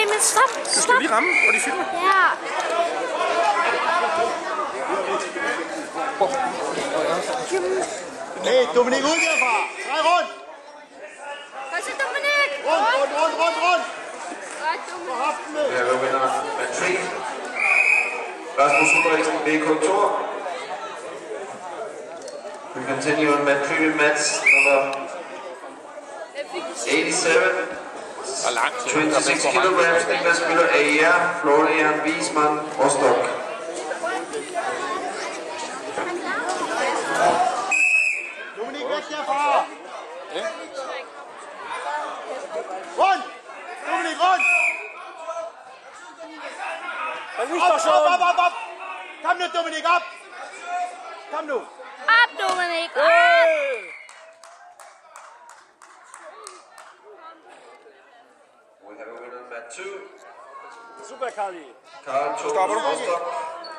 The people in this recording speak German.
Ej, men stop, Du skal stop. lige ramme, hvor de filmer. Ja. Hey, Dominik, ud derfra. Drej rundt. Kom så, Dominik. Rundt, rundt, rundt, rundt, rundt. Godt, Dominik. Få hoften med. Her er vinderen med 3. Rasmus Ulriksen, BK Thor. We continue on med premium match number 87. Og langt. 26 kilograms, Niklas Müller AER, Florian Wiesmann, Rostock. Dominik, væk derfra. Rundt. Dominik, rundt. Op, op, op, op, op. Kom nu, Dominik, op. Kom nu. Op, Dominik. Op. We have a winner med two. Zubek Ali. Kalçoğlu Mustafa.